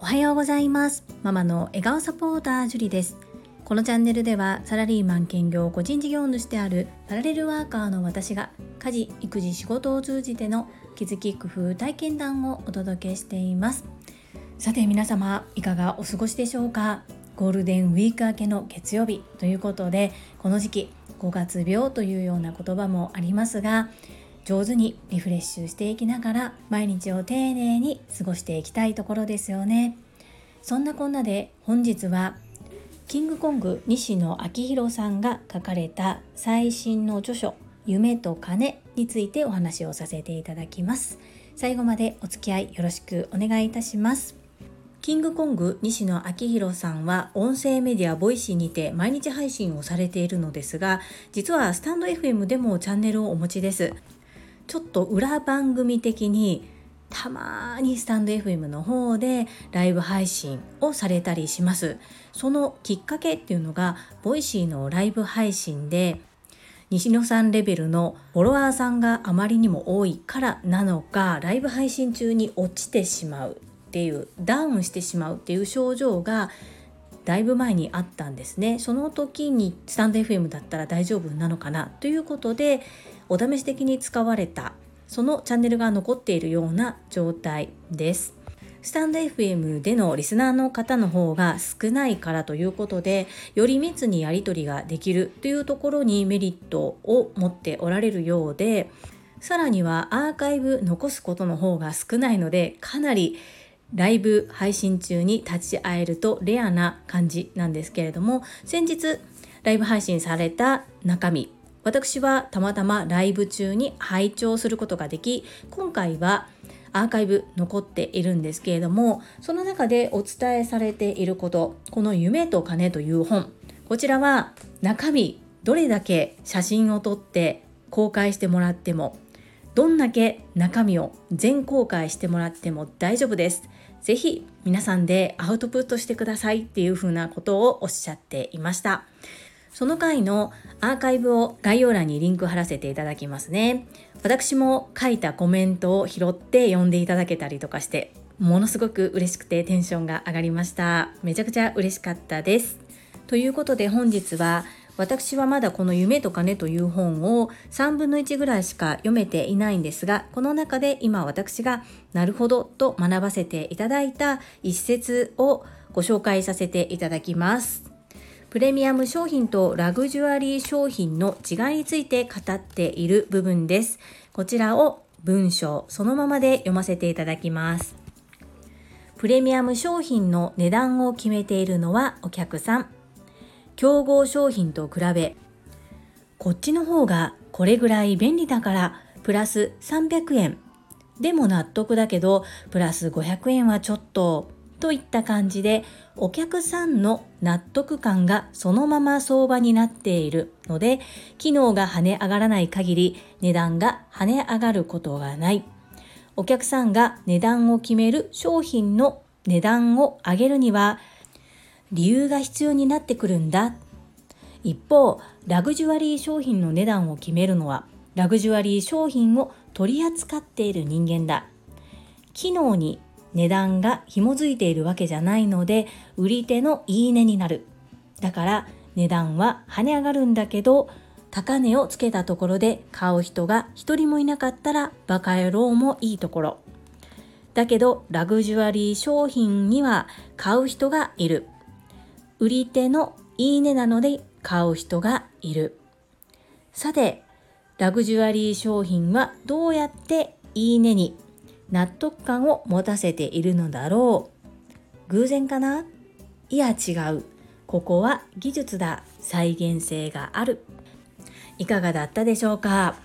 おはようございます。ママの笑顔サポータージュリです。このチャンネルではサラリーマン兼業個人事業主であるパラレルワーカーの私が家事育児仕事を通じての気づき工夫体験談をお届けしています。さて皆様いかがお過ごしでしょうか？ゴールデンウィーク明けの月曜日ということでこの時期5月病というような言葉もありますが上手にリフレッシュしていきながら毎日を丁寧に過ごしていきたいところですよね。そんなこんなで本日はキングコング西野亮廣さんが書かれた最新の著書夢と金についてお話をさせていただきます。最後までお付き合いよろしくお願いいたします。キングコング西野亮廣さんは音声メディア Voicy にて毎日配信をされているのですが実はスタンド FM でもチャンネルをお持ちです。ちょっと裏番組的にたまにスタンド FM の方でライブ配信をされたりします。そのきっかけっていうのが Voicy のライブ配信で西野さんレベルのフォロワーさんがあまりにも多いからなのかライブ配信中に落ちてしまうっていうダウンしてしまうっていう症状がだいぶ前にあったんですね。その時にスタンド FM だったら大丈夫なのかな？ということでお試し的に使われたそのチャンネルが残っているような状態です。スタンド FM でのリスナーの方の方が少ないからということでより密にやり取りができるというところにメリットを持っておられるようでさらにはアーカイブ残すことの方が少ないのでかなりライブ配信中に立ち会えるとレアな感じなんですけれども先日ライブ配信された中身私はたまたまライブ中に拝聴することができ今回はアーカイブ残っているんですけれどもその中でお伝えされていることこの「夢と金」という本こちらは中身どれだけ写真を撮って公開してもらってもどんだけ中身を全公開してもらっても大丈夫です。ぜひ皆さんでアウトプットしてくださいっていうふうなことをおっしゃっていました。その回のアーカイブを概要欄にリンク貼らせていただきますね。私も書いたコメントを拾って読んでいただけたりとかして、ものすごく嬉しくてテンションが上がりました。めちゃくちゃ嬉しかったです。ということで本日は私はまだこの夢と金という本を3分の1ぐらいしか読めていないんですが、この中で今私がなるほどと学ばせていただいた一節をご紹介させていただきます。プレミアム商品とラグジュアリー商品の違いについて語っている部分です。こちらを文章そのままで読ませていただきます。プレミアム商品の値段を決めているのはお客さん。競合商品と比べこっちの方がこれぐらい便利だからプラス300円でも納得だけどプラス500円はちょっとといった感じでお客さんの納得感がそのまま相場になっているので機能が跳ね上がらない限り値段が跳ね上がることがない。お客さんが値段を決める商品の値段を上げるには理由が必要になってくるんだ。一方ラグジュアリー商品の値段を決めるのはラグジュアリー商品を取り扱っている人間だ。機能に値段が紐づいているわけじゃないので売り手の言い値になる。だから値段は跳ね上がるんだけど高値をつけたところで買う人が一人もいなかったらバカ野郎もいいところ。だけどラグジュアリー商品には買う人がいる。売り手のいいねなので買う人がいる。さて、ラグジュアリー商品はどうやっていいねに納得感を持たせているのだろう偶然かな？いや違う。ここは技術だ。再現性がある。いかがだったでしょうか？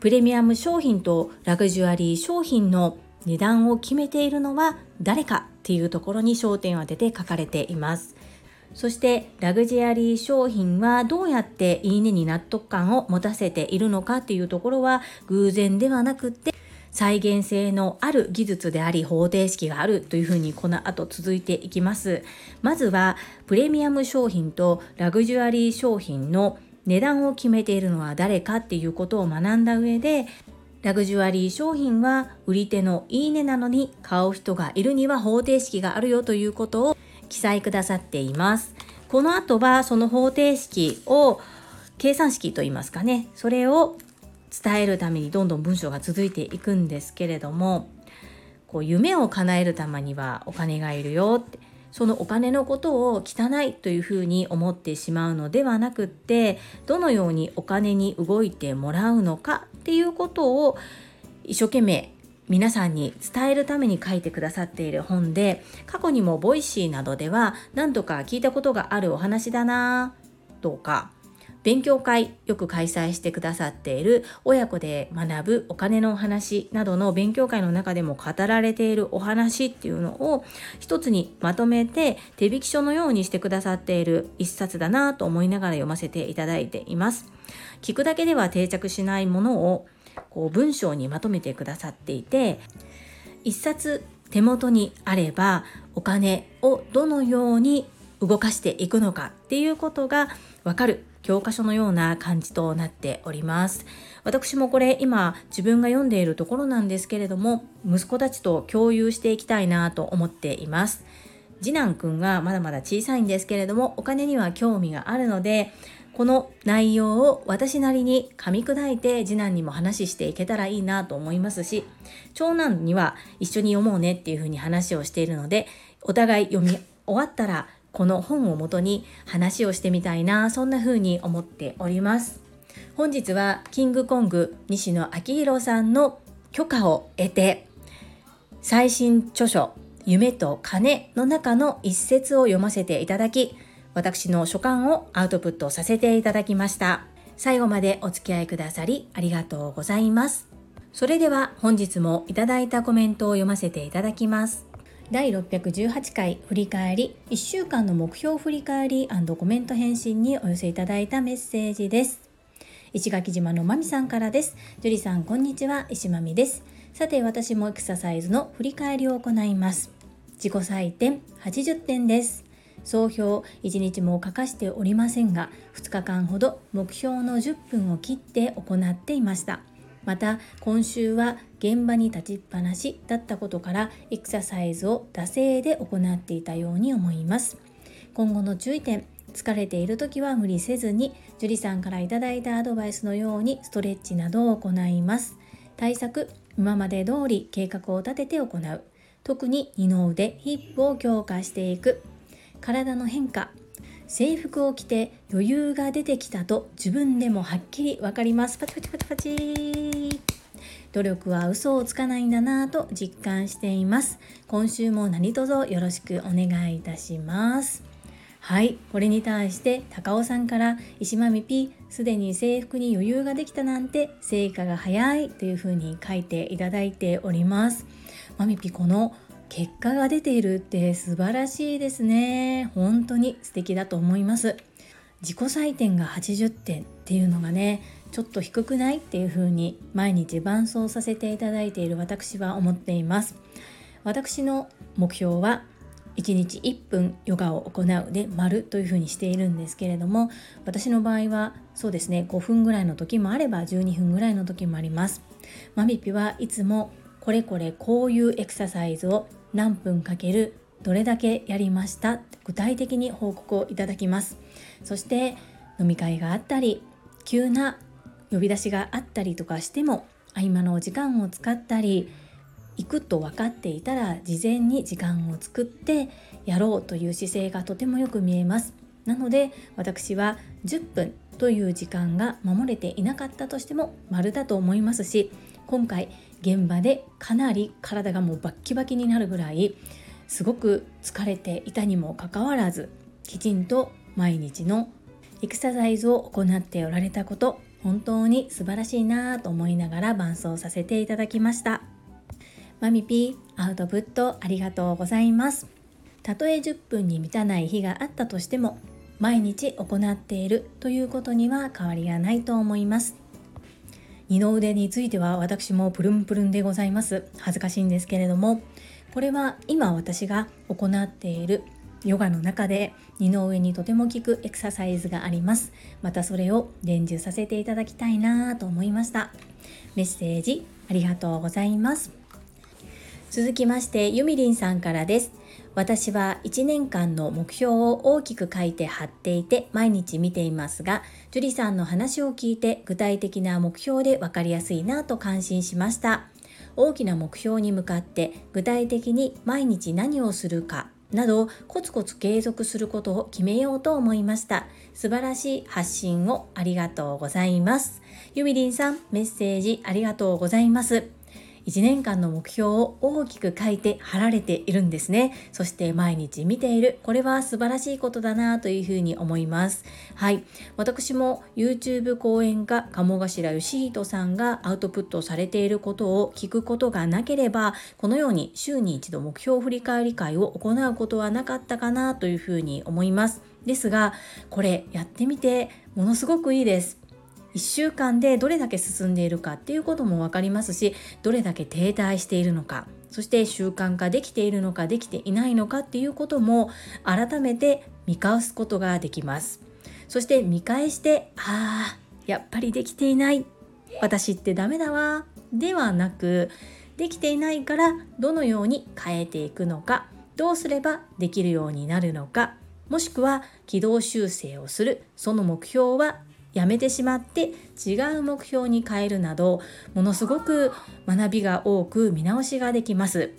プレミアム商品とラグジュアリー商品の値段を決めているのは誰かっていうところに焦点を当てて書かれています。そしてラグジュアリー商品はどうやっていいねに納得感を持たせているのかっていうところは偶然ではなくって再現性のある技術であり方程式があるというふうにこの後続いていきます。まずはプレミアム商品とラグジュアリー商品の値段を決めているのは誰かっていうことを学んだ上でラグジュアリー商品は売り手のいいねなのに買う人がいるには方程式があるよということを記載くださっています。この後はその方程式を計算式といいますかね、それを伝えるためにどんどん文章が続いていくんですけれども、こう夢を叶えるためにはお金がいるよってそのお金のことを汚いというふうに思ってしまうのではなくってどのようにお金に動いてもらうのかっていうことを一生懸命皆さんに伝えるために書いてくださっている本で過去にも Voicy などでは何度か聞いたことがあるお話だなとか勉強会よく開催してくださっている親子で学ぶお金のお話などの勉強会の中でも語られているお話っていうのを一つにまとめて手引き書のようにしてくださっている一冊だなと思いながら読ませていただいています。聞くだけでは定着しないものをこう文章にまとめてくださっていて一冊手元にあればお金をどのように動かしていくのかっていうことがわかる教科書のような感じとなっております。私もこれ今自分が読んでいるところなんですけれども息子たちと共有していきたいなと思っています。次男くんはまだまだ小さいんですけれどもお金には興味があるのでこの内容を私なりに噛み砕いて次男にも話していけたらいいなと思いますし長男には一緒に読もうねっていうふうに話をしているのでお互い読み終わったらこの本をもとに話をしてみたいなそんな風に思っております。本日はキングコング西野昭弘さんの許可を得て最新著書夢と金の中の一節を読ませていただき私の所感をアウトプットさせていただきました。最後までお付き合いくださりありがとうございます。それでは本日もいただいたコメントを読ませていただきます。第618回振り返り1週間の目標振り返りコメント返信にお寄せいただいたメッセージです。石垣島のまみさんからです。樹里さんこんにちは。石まみです。さて私もエクササイズの振り返りを行います。自己採点80点です。総評1日も欠かしておりませんが2日間ほど目標の10分を切って行っていました。また今週は現場に立ちっぱなしだったことからエクササイズを惰性で行っていたように思います。今後の注意点疲れている時は無理せずに樹里さんから頂いたアドバイスのようにストレッチなどを行います。対策今まで通り計画を立てて行う。特に二の腕ヒップを強化していく。体の変化制服を着て余裕が出てきたと自分でもはっきり分かります。パチパチパチパチ。努力は嘘をつかないんだなぁと実感しています。今週も何卒よろしくお願いいたします。はい。これに対して高尾さんから石間みぴすでに制服に余裕ができたなんて成果が早いというふうに書いていただいております。まみぴこの結果が出ているって素晴らしいですね。本当に素敵だと思います。自己採点が80点っていうのがねちょっと低くないっていう風に毎日伴走させていただいている私は思っています。私の目標は1日1分ヨガを行うで丸というふうにしているんですけれども私の場合はそうですね5分ぐらいの時もあれば12分ぐらいの時もあります。マミピはいつもこれこれこういうエクササイズを何分かけるどれだけやりました？具体的に報告をいただきます。そして飲み会があったり急な呼び出しがあったりとかしても合間の時間を使ったり行くと分かっていたら事前に時間を作ってやろうという姿勢がとてもよく見えます。なので私は10分という時間が守れていなかったとしても丸だと思いますし今回現場でかなり体がもうバッキバキになるぐらいすごく疲れていたにもかかわらずきちんと毎日のエクササイズを行っておられたこと本当に素晴らしいなと思いながら伴走させていただきました。マミピーアウトプットありがとうございます。たとえ10分に満たない日があったとしても毎日行っているということには変わりがないと思います。二の腕については私もプルンプルンでございます。恥ずかしいんですけれどもこれは今私が行っているヨガの中で二の上にとても効くエクササイズがあります。またそれを伝授させていただきたいなと思いました。メッセージありがとうございます。続きましてゆみりんさんからです。私は1年間の目標を大きく書いて貼っていて毎日見ていますが樹里さんの話を聞いて具体的な目標で分かりやすいなと感心しました。大きな目標に向かって具体的に毎日何をするかなどコツコツ継続することを決めようと思いました。素晴らしい発信をありがとうございます。ゆみりんさんメッセージありがとうございます。1年間の目標を大きく書いて貼られているんですね。そして毎日見ている。これは素晴らしいことだなというふうに思います。はい。私も YouTube 講演家鴨頭義人さんがアウトプットされていることを聞くことがなければこのように週に一度目標振り返り会を行うことはなかったかなというふうに思います。ですがこれやってみてものすごくいいです。1週間でどれだけ進んでいるかっていうことも分かりますしどれだけ停滞しているのかそして習慣化できているのかできていないのかっていうことも改めて見返すことができます。そして見返してああやっぱりできていない。私ってダメだわ。ではなくできていないからどのように変えていくのか。どうすればできるようになるのか。もしくは軌道修正をする。その目標はやめてしまって違う目標に変えるなどものすごく学びが多く見直しができます。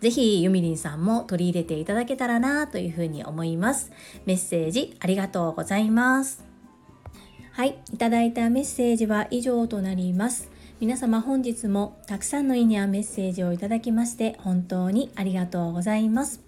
ぜひゆみりんさんも取り入れていただけたらなというふうに思います。メッセージありがとうございます。はい、いただいたメッセージは以上となります。皆様本日もたくさんのいいねやメッセージをいただきまして本当にありがとうございます。